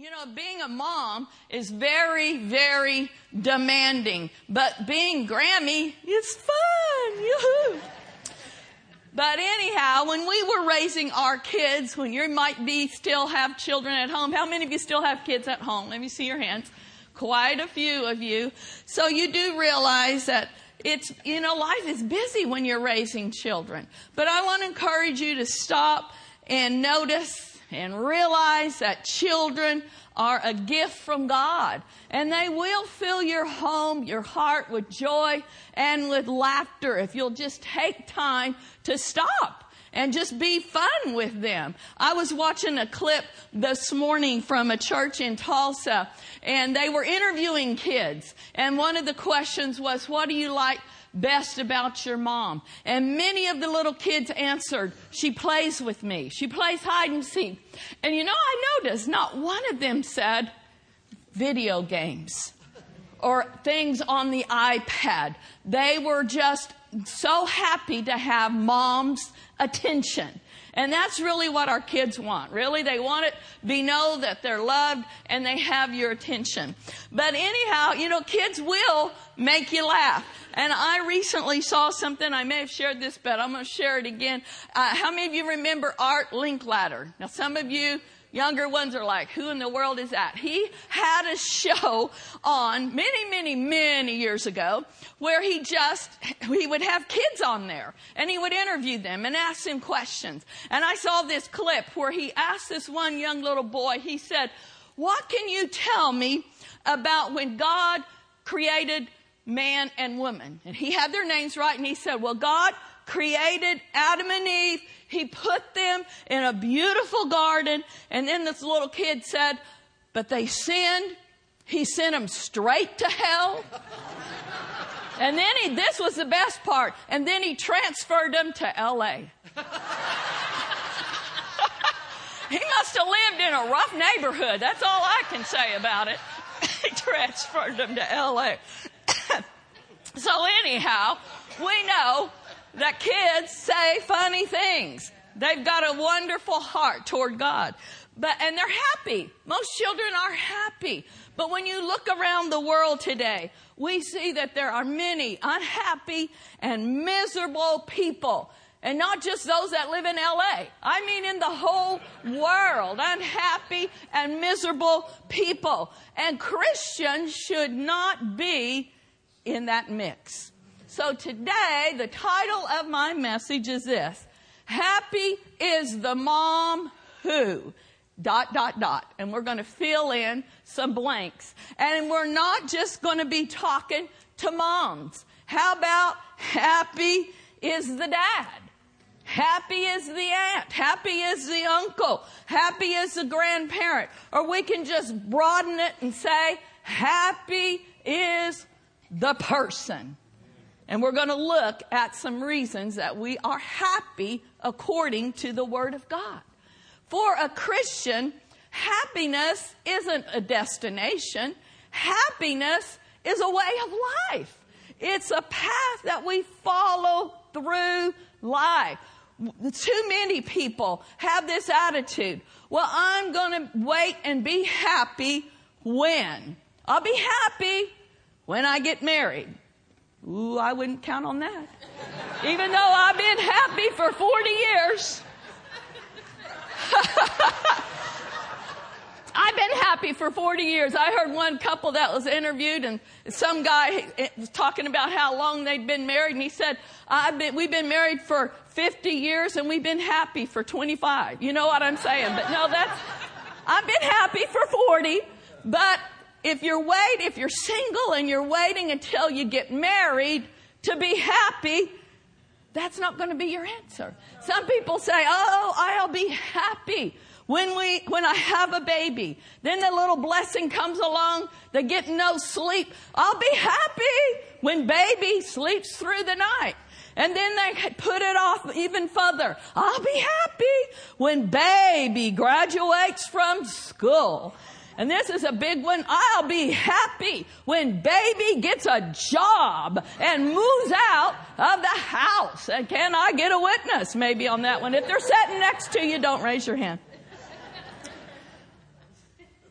You know, being a mom is very, very demanding, but being Grammy is fun. Yoo-hoo. But anyhow, when we were raising our kids, when you might be still have children at home, how many of you still have kids at home? Let me see your hands. Quite a few of you. So you do realize that it's, you know, life is busy when you're raising children. But I want to encourage you to stop and notice and realize that children are a gift from God and they will fill your home, your heart with joy and with laughter if you'll just take time to stop and just be fun with them. I was watching a clip this morning from a church in Tulsa and they were interviewing kids and one of the questions was, what do you like best about your mom? And many of the little kids answered, she plays with me. She plays hide and seek. And you know, I noticed not one of them said video games or things on the iPad. They were just so happy to have mom's attention. And that's really what our kids want. Really, they want it be know that they're loved and they have your attention. But anyhow, you know, kids will make you laugh. And I recently saw something. I may have shared this, but I'm going to share it again. Uh, how many of you remember Art Linkletter? Now, some of you Younger ones are like, who in the world is that? He had a show on many, many, many years ago where he just, he would have kids on there and he would interview them and ask them questions. And I saw this clip where he asked this one young little boy, he said, what can you tell me about when God created man and woman? And he had their names right and he said, well, God created Adam and Eve. He put them in a beautiful garden. And then this little kid said, but they sinned. He sent them straight to hell. And then he, this was the best part. And then he transferred them to LA. he must have lived in a rough neighborhood. That's all I can say about it. he transferred them to LA. so anyhow, we know that kids say funny things. They've got a wonderful heart toward God. But, and they're happy. Most children are happy. But when you look around the world today, we see that there are many unhappy and miserable people. And not just those that live in LA. I mean in the whole world. Unhappy and miserable people. And Christians should not be in that mix. So today, the title of my message is this. Happy is the mom who dot, dot, dot. And we're going to fill in some blanks. And we're not just going to be talking to moms. How about happy is the dad? Happy is the aunt. Happy is the uncle. Happy is the grandparent. Or we can just broaden it and say, happy is the person. And we're going to look at some reasons that we are happy according to the Word of God. For a Christian, happiness isn't a destination. Happiness is a way of life. It's a path that we follow through life. Too many people have this attitude. Well, I'm going to wait and be happy when? I'll be happy when I get married. Ooh, I wouldn't count on that. Even though I've been happy for 40 years. I've been happy for 40 years. I heard one couple that was interviewed and some guy eh, was talking about how long they'd been married and he said, I've been, we've been married for 50 years and we've been happy for 25. You know what I'm saying? But no, that's, I've been happy for 40, but if you're wait, if you're single and you're waiting until you get married to be happy, that's not going to be your answer. Some people say, "Oh, I'll be happy when we when I have a baby." Then the little blessing comes along. They get no sleep. I'll be happy when baby sleeps through the night. And then they put it off even further. I'll be happy when baby graduates from school. And this is a big one. I'll be happy when baby gets a job and moves out of the house. And can I get a witness maybe on that one? If they're sitting next to you, don't raise your hand.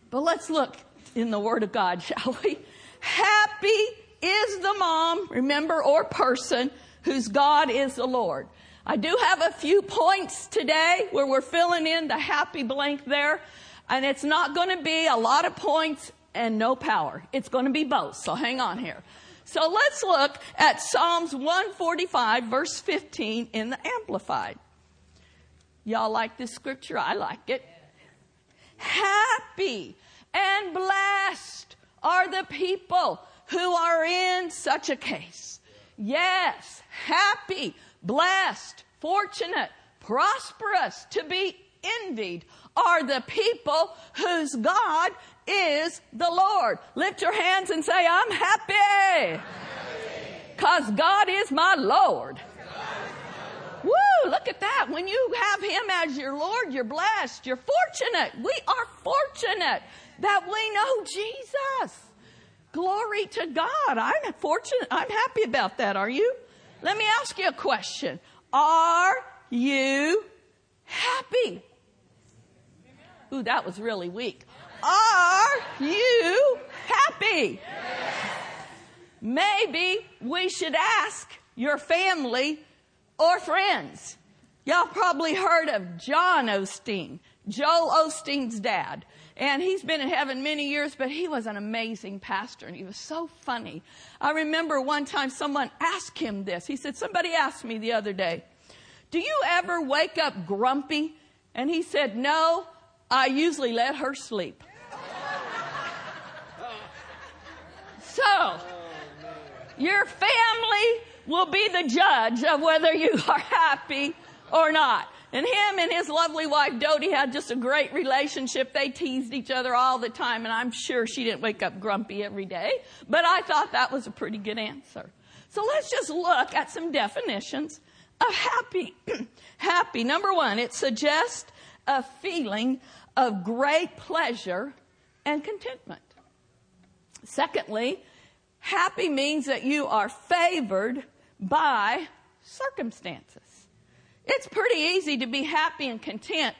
But let's look in the Word of God, shall we? Happy is the mom, remember, or person whose God is the Lord. I do have a few points today where we're filling in the happy blank there. And it's not going to be a lot of points and no power. It's going to be both. So hang on here. So let's look at Psalms 145 verse 15 in the Amplified. Y'all like this scripture? I like it. Happy and blessed are the people who are in such a case. Yes, happy, blessed, fortunate, prosperous, to be envied are the people whose God is the Lord. Lift your hands and say, I'm happy. Cause God is my Lord. Woo, look at that. When you have Him as your Lord, you're blessed. You're fortunate. We are fortunate that we know Jesus. Glory to God. I'm fortunate. I'm happy about that. Are you? Let me ask you a question. Are you happy? Ooh, that was really weak. Are you happy? Maybe we should ask your family or friends. Y'all probably heard of John Osteen, Joel Osteen's dad. And he's been in heaven many years, but he was an amazing pastor and he was so funny. I remember one time someone asked him this. He said, somebody asked me the other day, do you ever wake up grumpy? And he said, no, I usually let her sleep. So, your family will be the judge of whether you are happy or not. And him and his lovely wife Dodie had just a great relationship. They teased each other all the time, and I'm sure she didn't wake up grumpy every day. But I thought that was a pretty good answer. So let's just look at some definitions of happy. happy, number one, it suggests a feeling of great pleasure and contentment. Secondly, happy means that you are favored by circumstances. It's pretty easy to be happy and content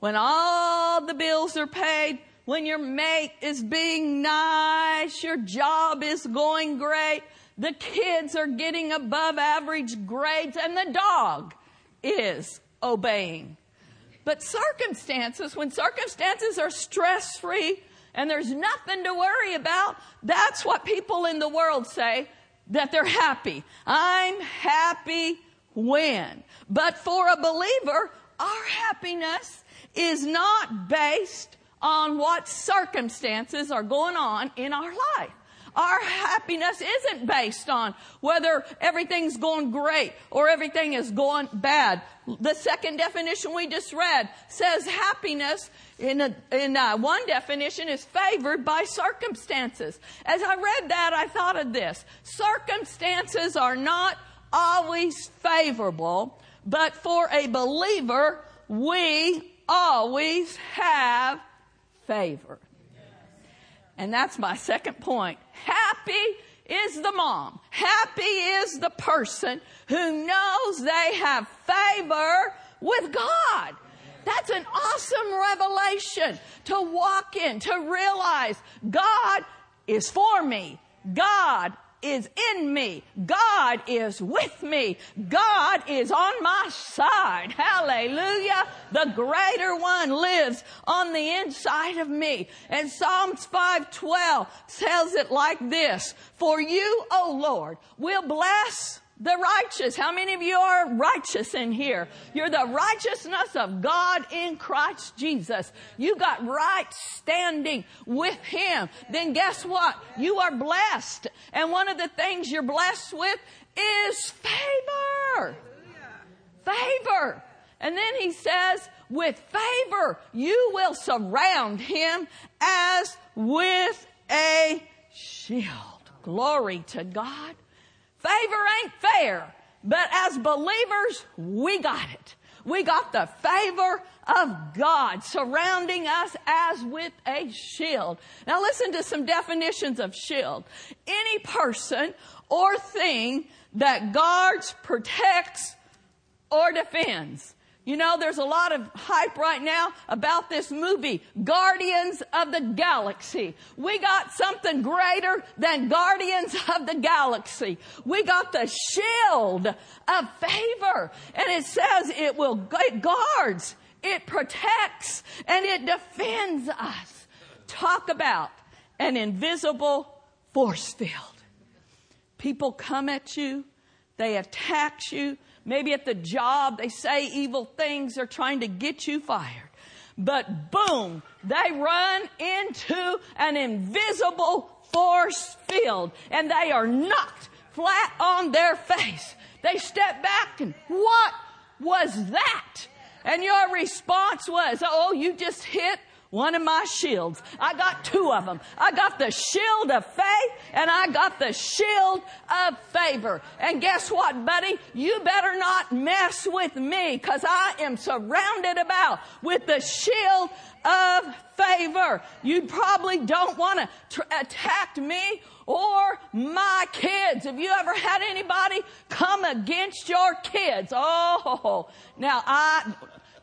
when all the bills are paid, when your mate is being nice, your job is going great, the kids are getting above average grades, and the dog is obeying. But circumstances, when circumstances are stress free and there's nothing to worry about, that's what people in the world say that they're happy. I'm happy when. But for a believer, our happiness is not based on what circumstances are going on in our life. Our happiness isn't based on whether everything's going great or everything is going bad. The second definition we just read says happiness in, a, in a, one definition is favored by circumstances. As I read that, I thought of this. Circumstances are not always favorable, but for a believer, we always have favor. And that's my second point. Happy is the mom. Happy is the person who knows they have favor with God. That's an awesome revelation to walk in, to realize God is for me. God is in me. God is with me. God is on my side. Hallelujah. The greater one lives on the inside of me. And Psalms 512 tells it like this. For you, O Lord, will bless the righteous. How many of you are righteous in here? You're the righteousness of God in Christ Jesus. You got right standing with Him. Then guess what? You are blessed. And one of the things you're blessed with is favor. Favor. And then he says, with favor, you will surround him as with a shield. Glory to God. Favor ain't fair, but as believers, we got it. We got the favor of God surrounding us as with a shield. Now listen to some definitions of shield. Any person or thing that guards, protects, or defends. You know, there's a lot of hype right now about this movie, Guardians of the Galaxy. We got something greater than Guardians of the Galaxy. We got the shield of favor. And it says it will, it guards, it protects, and it defends us. Talk about an invisible force field. People come at you, they attack you, Maybe at the job they say evil things, they're trying to get you fired. But boom, they run into an invisible force field and they are knocked flat on their face. They step back and what was that? And your response was, oh, you just hit one of my shields. I got two of them. I got the shield of faith and I got the shield of favor. And guess what, buddy? You better not mess with me because I am surrounded about with the shield of favor. You probably don't want to tr- attack me or my kids. Have you ever had anybody come against your kids? Oh, now I,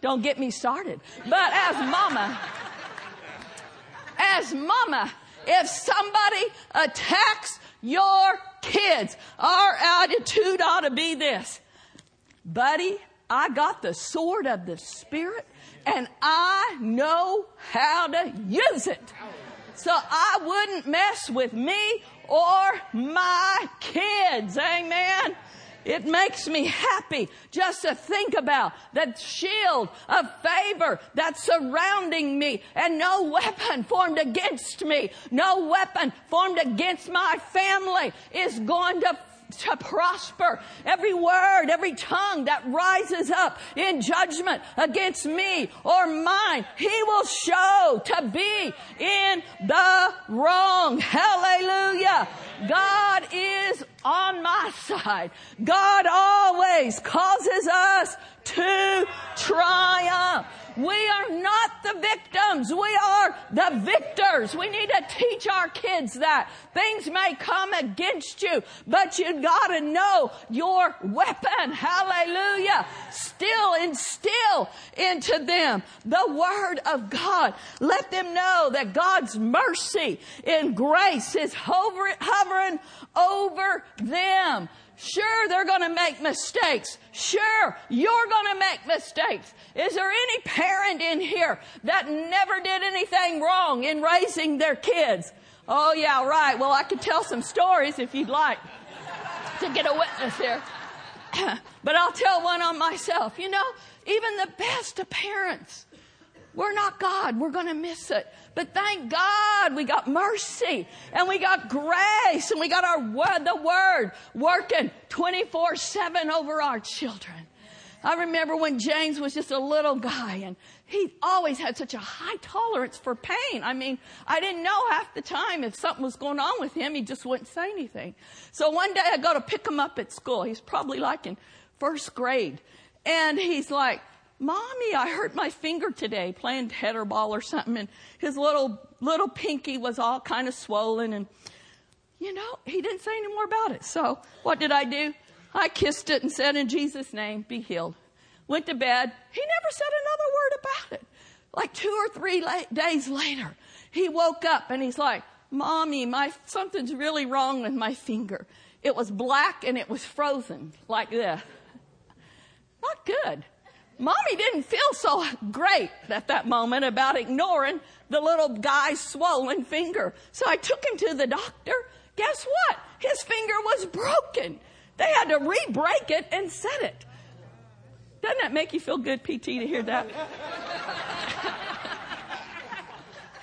don't get me started. But as mama, as mama, if somebody attacks your kids, our attitude ought to be this. Buddy, I got the sword of the Spirit and I know how to use it. So I wouldn't mess with me or my kids. Amen. It makes me happy just to think about that shield of favor that's surrounding me and no weapon formed against me, no weapon formed against my family is going to to prosper. Every word, every tongue that rises up in judgment against me or mine, he will show to be in the wrong. Hallelujah. God is on my side. God always causes us to triumph. We are not the victims. We are the victors. We need to teach our kids that. Things may come against you, but you've gotta know your weapon. Hallelujah. Still instill into them the word of God. Let them know that God's mercy and grace is hovering over them. Sure, they're going to make mistakes. Sure, you're going to make mistakes. Is there any parent in here that never did anything wrong in raising their kids? Oh yeah, right. Well, I could tell some stories if you'd like to get a witness here. but I'll tell one on myself. You know, even the best of parents, we're not God. We're going to miss it. But thank God we got mercy and we got grace and we got our word, the word working 24 7 over our children. I remember when James was just a little guy and he always had such a high tolerance for pain. I mean, I didn't know half the time if something was going on with him, he just wouldn't say anything. So one day I go to pick him up at school. He's probably like in first grade. And he's like, Mommy, I hurt my finger today playing tetherball or something. And his little, little pinky was all kind of swollen. And, you know, he didn't say any more about it. So what did I do? I kissed it and said, in Jesus' name, be healed. Went to bed. He never said another word about it. Like two or three la- days later, he woke up and he's like, Mommy, my, something's really wrong with my finger. It was black and it was frozen like this. Not good. Mommy didn't feel so great at that moment about ignoring the little guy's swollen finger. So I took him to the doctor. Guess what? His finger was broken. They had to re-break it and set it. Doesn't that make you feel good, PT, to hear that?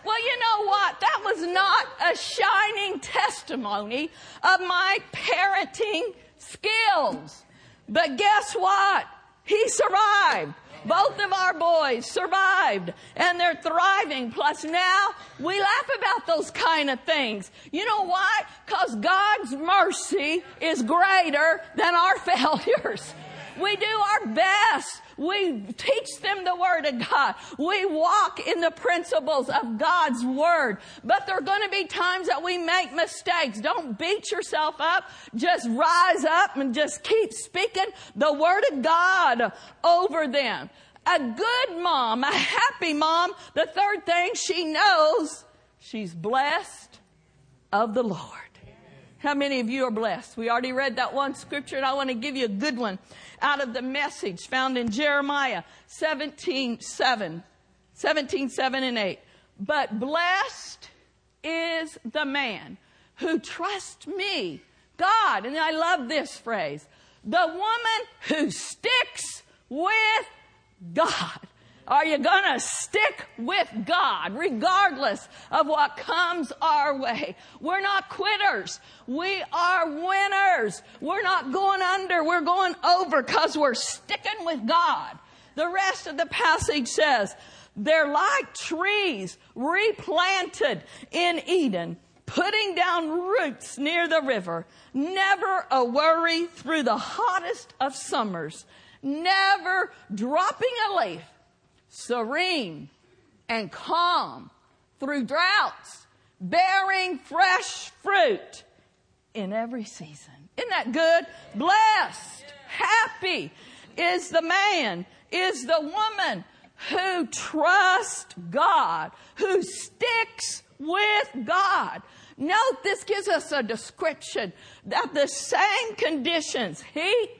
well, you know what? That was not a shining testimony of my parenting skills. But guess what? He survived. Both of our boys survived and they're thriving. Plus now we laugh about those kind of things. You know why? Cause God's mercy is greater than our failures. We do our best. We teach them the Word of God. We walk in the principles of God's Word. But there are going to be times that we make mistakes. Don't beat yourself up. Just rise up and just keep speaking the Word of God over them. A good mom, a happy mom. The third thing she knows, she's blessed of the Lord. How many of you are blessed? We already read that one scripture and I want to give you a good one out of the message found in Jeremiah 17, 7, 17, 7 and 8. But blessed is the man who trusts me, God. And I love this phrase. The woman who sticks with God. Are you gonna stick with God regardless of what comes our way? We're not quitters. We are winners. We're not going under. We're going over because we're sticking with God. The rest of the passage says, they're like trees replanted in Eden, putting down roots near the river, never a worry through the hottest of summers, never dropping a leaf, serene and calm through droughts, bearing fresh fruit in every season. Isn't that good? Blessed, happy is the man, is the woman who trusts God, who sticks with God. Note this gives us a description that the same conditions, heat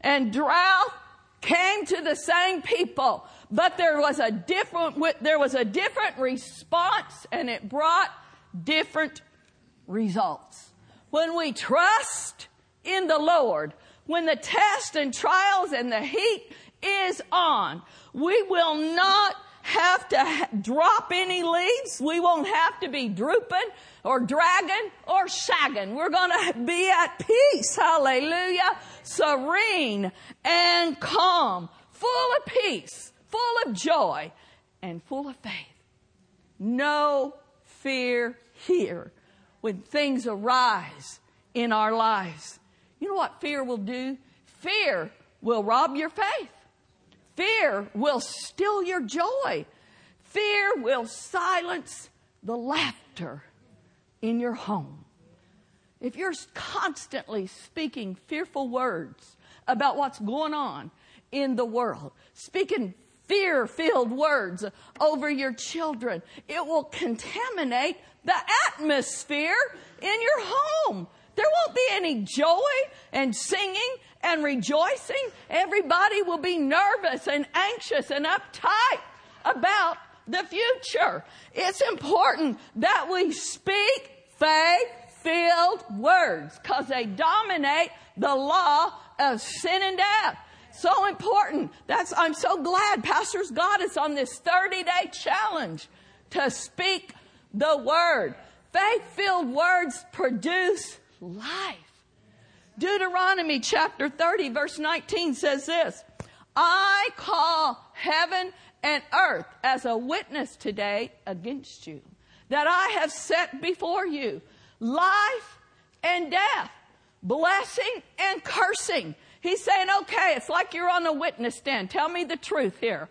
and drought, came to the same people, but there was a different, there was a different response and it brought different results. When we trust in the Lord, when the test and trials and the heat is on, we will not have to drop any leaves. We won't have to be drooping or dragging or sagging. We're going to be at peace. Hallelujah. Serene and calm, full of peace, full of joy, and full of faith. No fear here when things arise in our lives. You know what fear will do? Fear will rob your faith. Fear will still your joy. Fear will silence the laughter in your home. If you're constantly speaking fearful words about what's going on in the world, speaking fear filled words over your children, it will contaminate the atmosphere in your home. There won't be any joy and singing and rejoicing. Everybody will be nervous and anxious and uptight about the future. It's important that we speak faith filled words because they dominate the law of sin and death. So important. That's, I'm so glad Pastors got us on this 30 day challenge to speak the word. Faith filled words produce life. Deuteronomy chapter 30 verse 19 says this, I call heaven and earth as a witness today against you that I have set before you life and death, blessing and cursing. He's saying, okay, it's like you're on a witness stand. Tell me the truth here.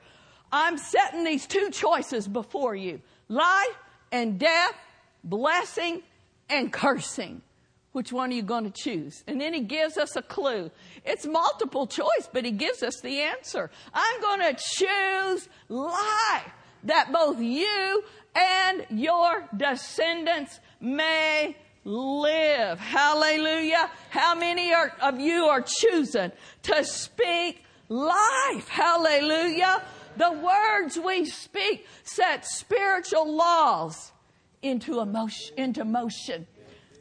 I'm setting these two choices before you. Life and death, blessing and cursing. Which one are you going to choose? And then he gives us a clue. It's multiple choice, but he gives us the answer. I'm going to choose life that both you and your descendants may live. Hallelujah. How many are, of you are choosing to speak life? Hallelujah. The words we speak set spiritual laws into emotion, into motion.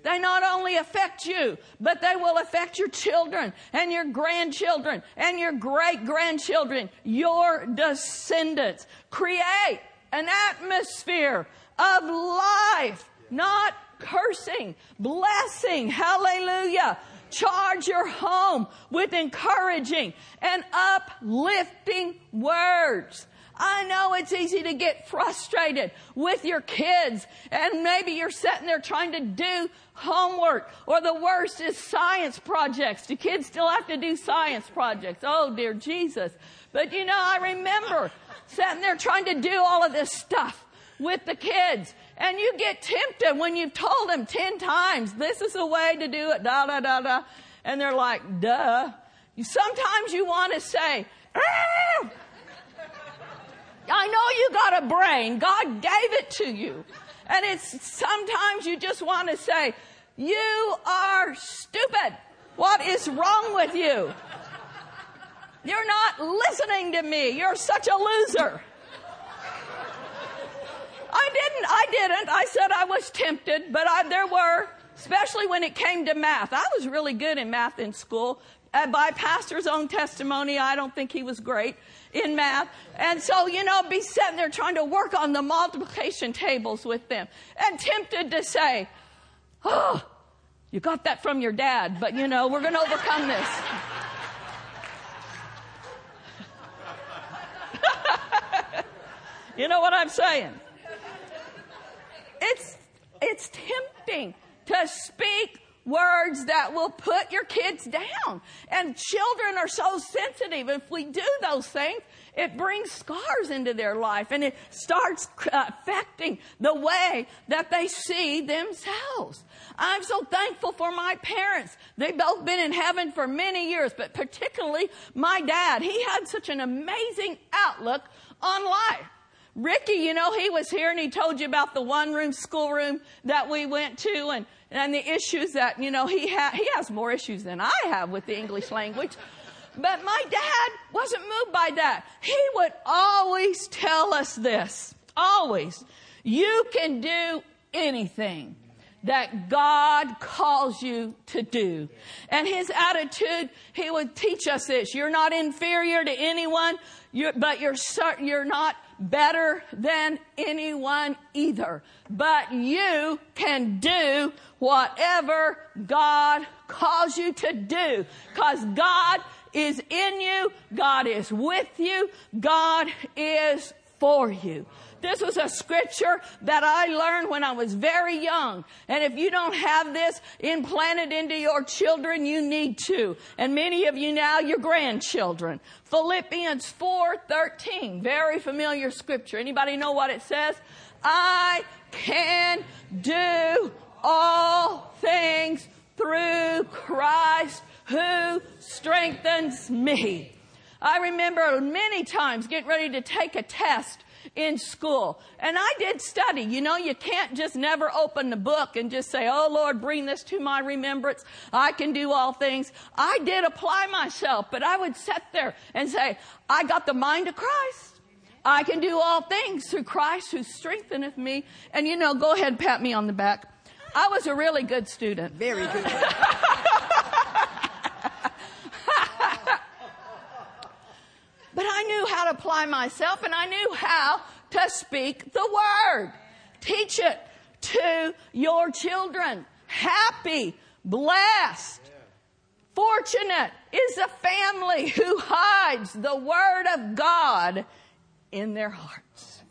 They not only affect you, but they will affect your children and your grandchildren and your great grandchildren, your descendants. Create an atmosphere of life, not cursing, blessing. Hallelujah. Charge your home with encouraging and uplifting words. I know it's easy to get frustrated with your kids and maybe you're sitting there trying to do homework or the worst is science projects. Do kids still have to do science projects? Oh dear Jesus. But you know, I remember sitting there trying to do all of this stuff with the kids and you get tempted when you've told them 10 times, this is the way to do it, da da da da. And they're like, duh. Sometimes you want to say, ah! I know you got a brain. God gave it to you. And it's sometimes you just want to say, you are stupid. What is wrong with you? You're not listening to me. You're such a loser. I didn't, I didn't. I said I was tempted, but I, there were, especially when it came to math. I was really good in math in school. Uh, by pastor's own testimony, I don't think he was great in math. And so, you know, be sitting there trying to work on the multiplication tables with them and tempted to say, oh, you got that from your dad, but you know, we're going to overcome this. you know what I'm saying? It's, it's tempting to speak words that will put your kids down. And children are so sensitive. If we do those things, it brings scars into their life and it starts uh, affecting the way that they see themselves. I'm so thankful for my parents. They've both been in heaven for many years, but particularly my dad. He had such an amazing outlook on life. Ricky, you know, he was here and he told you about the one room schoolroom that we went to and, and the issues that, you know, he ha- he has more issues than I have with the English language. But my dad wasn't moved by that. He would always tell us this. Always. You can do anything that God calls you to do. And his attitude, he would teach us this. You're not inferior to anyone, you're, but you're, you're not better than anyone either. But you can do whatever God calls you to do. Cause God is in you. God is with you. God is for you. This was a scripture that I learned when I was very young. And if you don't have this implanted into your children, you need to. And many of you now, your grandchildren. Philippians 4:13, very familiar scripture. Anybody know what it says? I can do all things through Christ who strengthens me. I remember many times getting ready to take a test in school. And I did study. You know, you can't just never open the book and just say, Oh Lord, bring this to my remembrance. I can do all things. I did apply myself, but I would sit there and say, I got the mind of Christ. I can do all things through Christ who strengtheneth me. And you know, go ahead and pat me on the back. I was a really good student. Very good. But I knew how to apply myself and I knew how to speak the word. Teach it to your children. Happy, blessed, fortunate is the family who hides the word of God in their hearts.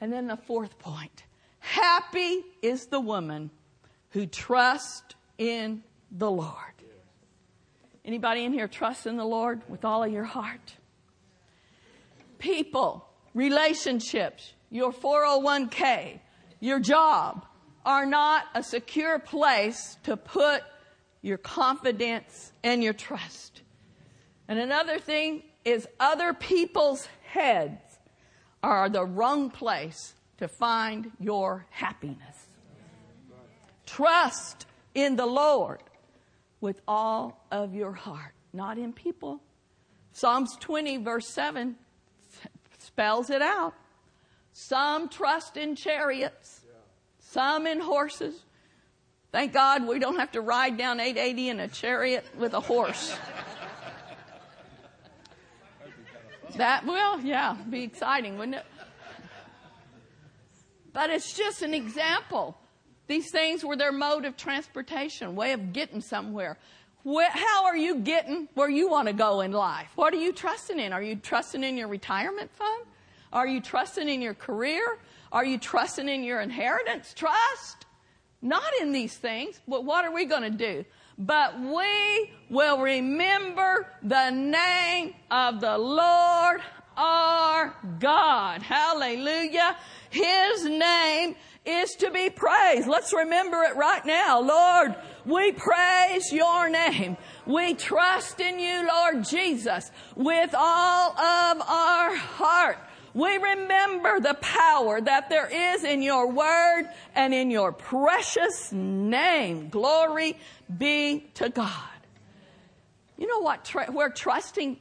And then the fourth point. Happy is the woman who trusts in the Lord. Anybody in here trust in the Lord with all of your heart? People, relationships, your 401k, your job are not a secure place to put your confidence and your trust. And another thing is other people's heads are the wrong place to find your happiness. Trust in the Lord with all of your heart, not in people. Psalms 20 verse 7 spells it out. Some trust in chariots, some in horses. Thank God we don't have to ride down 880 in a chariot with a horse. That will, yeah, be exciting, wouldn't it? But it's just an example. These things were their mode of transportation, way of getting somewhere. How are you getting where you want to go in life? What are you trusting in? Are you trusting in your retirement fund? Are you trusting in your career? Are you trusting in your inheritance? Trust. Not in these things, but what are we going to do? But we will remember the name of the Lord our God. Hallelujah. His name is to be praised. Let's remember it right now. Lord, we praise your name. We trust in you, Lord Jesus, with all of our heart. We remember the power that there is in your word and in your precious name. Glory be to God. You know what, tr- where trusting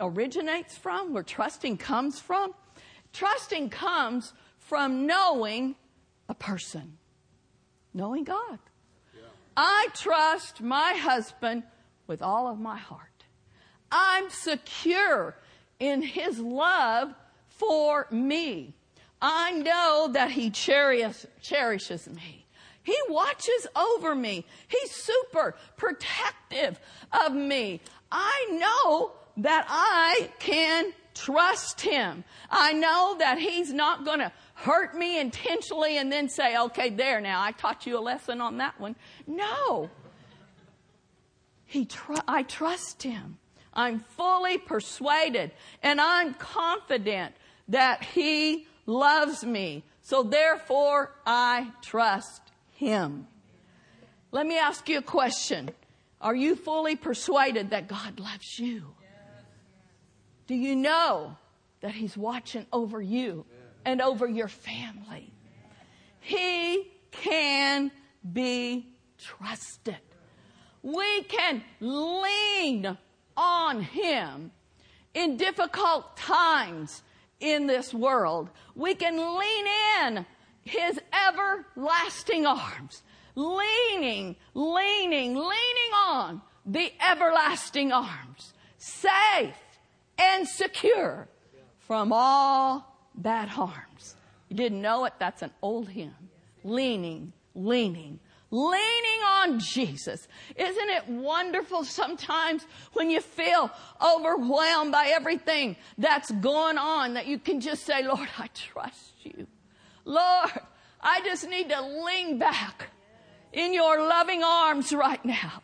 originates from, where trusting comes from? Trusting comes from knowing a person, knowing God. I trust my husband with all of my heart. I'm secure in his love for me. I know that he cherishes, cherishes me. He watches over me. He's super protective of me. I know that I can trust him. I know that he's not going to hurt me intentionally and then say, okay, there now, I taught you a lesson on that one. No. He tr- I trust him. I'm fully persuaded and I'm confident that He loves me. So therefore, I trust Him. Let me ask you a question. Are you fully persuaded that God loves you? Do you know that He's watching over you and over your family? He can be trusted. We can lean on Him in difficult times in this world. We can lean in His everlasting arms, leaning, leaning, leaning on the everlasting arms, safe and secure from all bad harms. You didn't know it? That's an old hymn. Leaning, leaning, leaning on Jesus. Isn't it wonderful sometimes when you feel overwhelmed by everything that's going on that you can just say, Lord, I trust you. Lord, I just need to lean back in your loving arms right now.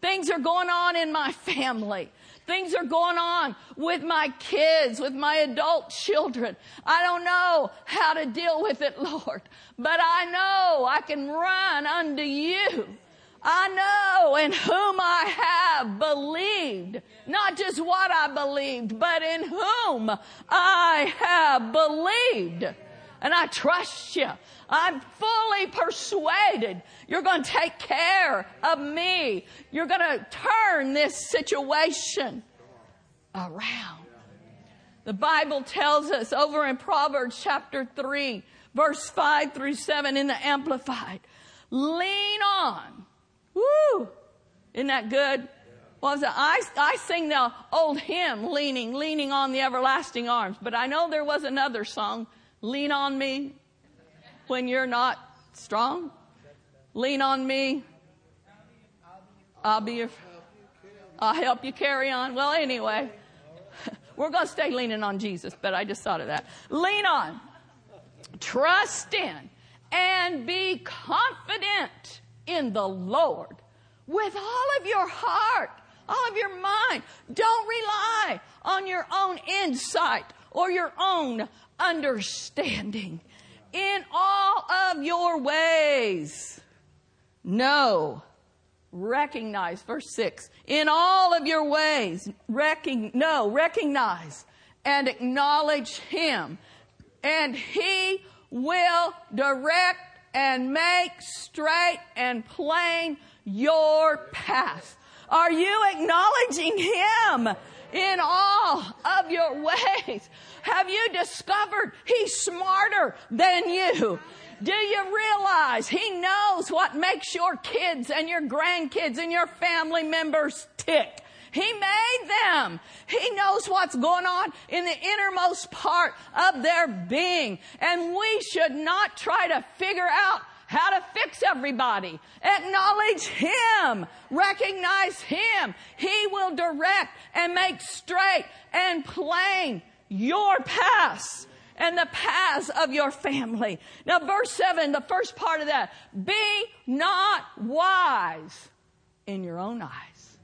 Things are going on in my family. Things are going on with my kids, with my adult children. I don't know how to deal with it, Lord, but I know I can run unto you. I know in whom I have believed. Not just what I believed, but in whom I have believed. And I trust you. I'm fully persuaded you're going to take care of me. You're going to turn this situation around. The Bible tells us over in Proverbs chapter 3, verse 5 through 7 in the Amplified. Lean on. Woo! Isn't that good? It? I, I sing the old hymn, leaning, leaning on the everlasting arms. But I know there was another song, Lean on Me, when you're not strong? Lean on me. I'll be your, I'll help you carry on. Well, anyway, we're going to stay leaning on Jesus, but I just thought of that. Lean on, trust in, and be confident in the Lord with all of your heart, all of your mind. Don't rely on your own insight or your own understanding in all of your ways. Know, recognize, verse 6, in all of your ways, recognize, know, recognize, and acknowledge Him, and He will direct and make straight and plain your path. Are you acknowledging Him in all of your ways? Have you discovered He's smarter than you? Do you realize He knows what makes your kids and your grandkids and your family members tick? He made them. He knows what's going on in the innermost part of their being. And we should not try to figure out how to fix everybody. Acknowledge Him. Recognize Him. He will direct and make straight and plain your paths and the paths of your family. Now, verse 7, the first part of that be not wise in your own eyes,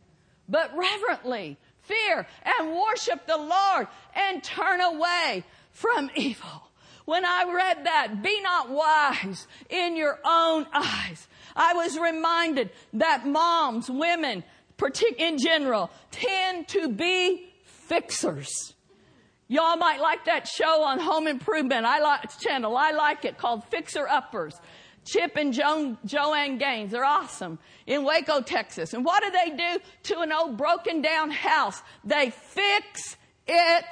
but reverently fear and worship the Lord and turn away from evil. When I read that, be not wise in your own eyes. I was reminded that moms, women, in general, tend to be fixers Y'all might like that show on home improvement. I like channel. I like it called Fixer Uppers. Chip and Joan, Joanna Gaines. They're awesome in Waco, Texas. And what do they do to an old broken down house? They fix it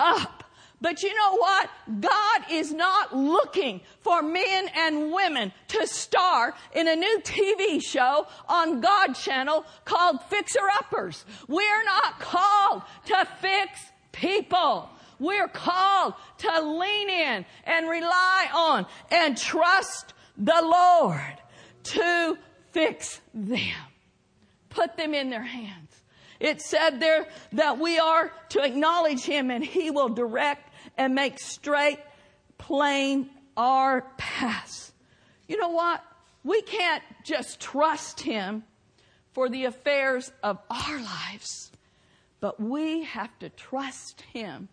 up. But you know what? God is not looking for men and women to star in a new TV show on God channel called Fixer Uppers. We're not called to fix people. We're called to lean in and rely on and trust the Lord to fix them. Put them in their hands. It said there that we are to acknowledge Him and He will direct and make straight, plain our paths. You know what? We can't just trust Him for the affairs of our lives, but we have to trust Him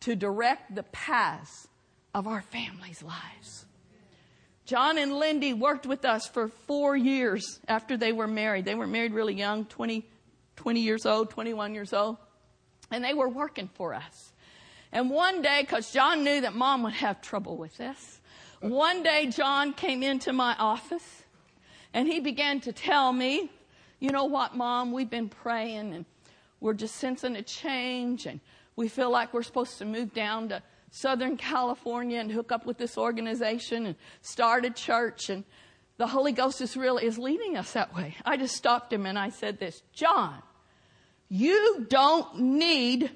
to direct the paths of our families' lives. John and Lindy worked with us for four years after they were married. They were married really young, 20, 20 years old, 21 years old. And they were working for us. And one day, because John knew that mom would have trouble with this, one day John came into my office and he began to tell me, you know what, mom, we've been praying and we're just sensing a change and we feel like we're supposed to move down to Southern California and hook up with this organization and start a church. And the Holy Ghost is really is leading us that way. I just stopped him and I said this, John, you don't need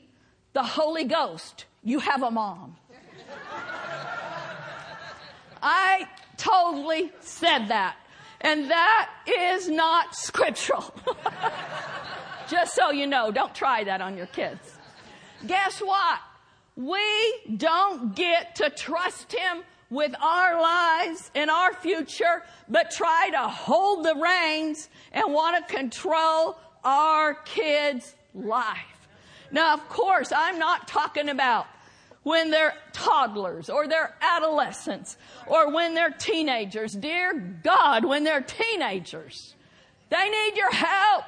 the Holy Ghost. You have a mom. I totally said that. And that is not scriptural. Just so you know, don't try that on your kids. Guess what? We don't get to trust Him with our lives and our future, but try to hold the reins and want to control our kids' life. Now, of course, I'm not talking about when they're toddlers or they're adolescents or when they're teenagers. Dear God, when they're teenagers, they need your help.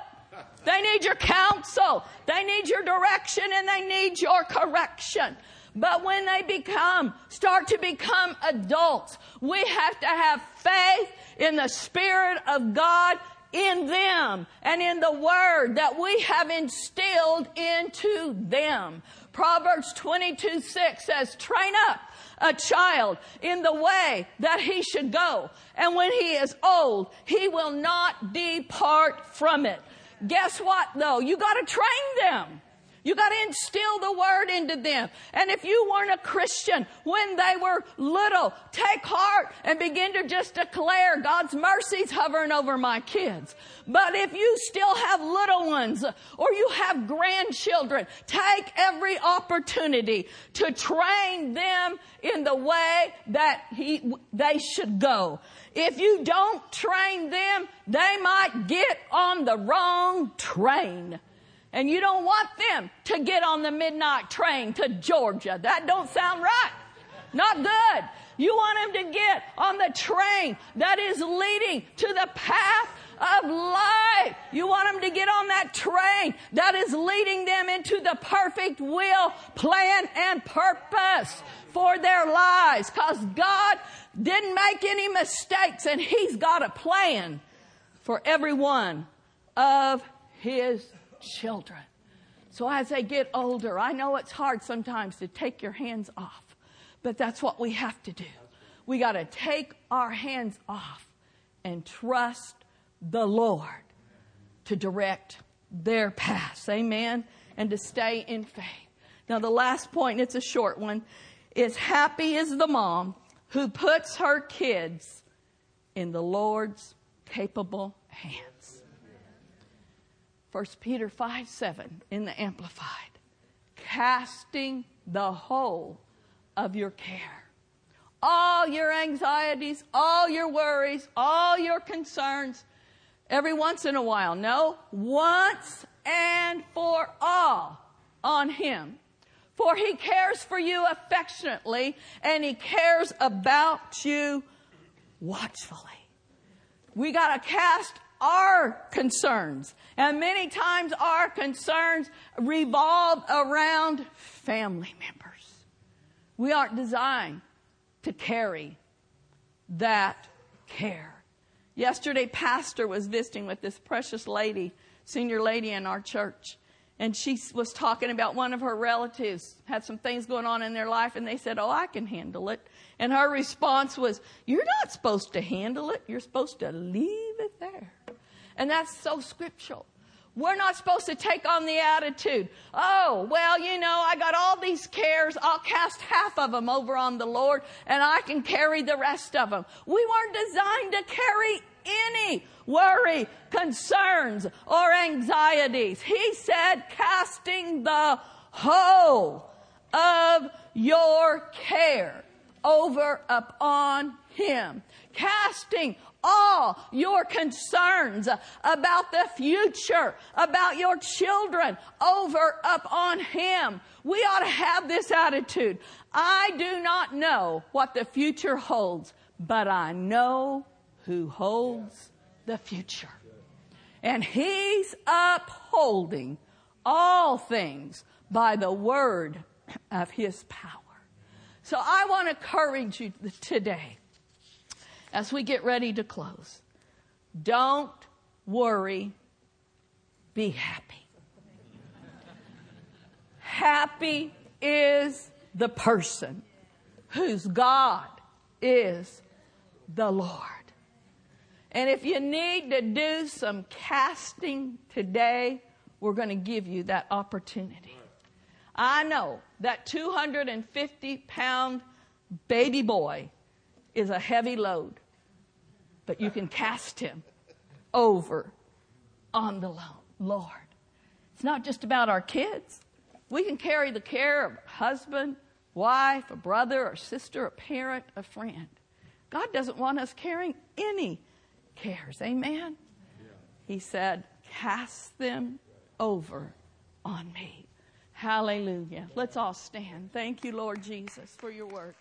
They need your counsel. They need your direction and they need your correction. But when they become, start to become adults, we have to have faith in the Spirit of God in them and in the Word that we have instilled into them. Proverbs 22 6 says, train up a child in the way that he should go. And when he is old, he will not depart from it. Guess what though? You gotta train them. You got to instill the word into them. And if you weren't a Christian when they were little, take heart and begin to just declare God's mercies hovering over my kids. But if you still have little ones or you have grandchildren, take every opportunity to train them in the way that he, they should go. If you don't train them, they might get on the wrong train. And you don't want them to get on the midnight train to Georgia. That don't sound right. Not good. You want them to get on the train that is leading to the path of life. You want them to get on that train that is leading them into the perfect will, plan, and purpose for their lives. Cause God didn't make any mistakes and He's got a plan for every one of His children. So as they get older, I know it's hard sometimes to take your hands off, but that's what we have to do. We got to take our hands off and trust the Lord to direct their paths. Amen. And to stay in faith. Now, the last point, it's a short one, is happy is the mom who puts her kids in the Lord's capable hands. 1 Peter 5 7 in the Amplified. Casting the whole of your care. All your anxieties, all your worries, all your concerns, every once in a while. No, once and for all on Him. For He cares for you affectionately and He cares about you watchfully. We gotta cast our concerns. And many times our concerns revolve around family members. We aren't designed to carry that care. Yesterday, Pastor was visiting with this precious lady, senior lady in our church. And she was talking about one of her relatives had some things going on in their life, and they said, Oh, I can handle it. And her response was, You're not supposed to handle it. You're supposed to leave it there. And that's so scriptural. We're not supposed to take on the attitude, oh, well, you know, I got all these cares. I'll cast half of them over on the Lord and I can carry the rest of them. We weren't designed to carry any worry, concerns, or anxieties. He said, casting the whole of your care over upon him. Casting all your concerns about the future, about your children over up on Him. We ought to have this attitude. I do not know what the future holds, but I know who holds the future. And He's upholding all things by the word of His power. So I want to encourage you today as we get ready to close. Don't worry, be happy. Happy is the person whose God is the Lord. And if you need to do some casting today, we're going to give you that opportunity. I know that 250 pound baby boy is a heavy load but you can cast him over on the Lord. It's not just about our kids. We can carry the care of a husband, wife, a brother, a sister, a parent, a friend. God doesn't want us carrying any cares. Amen? He said, Cast them over on me. Hallelujah. Let's all stand. Thank you, Lord Jesus, for your word.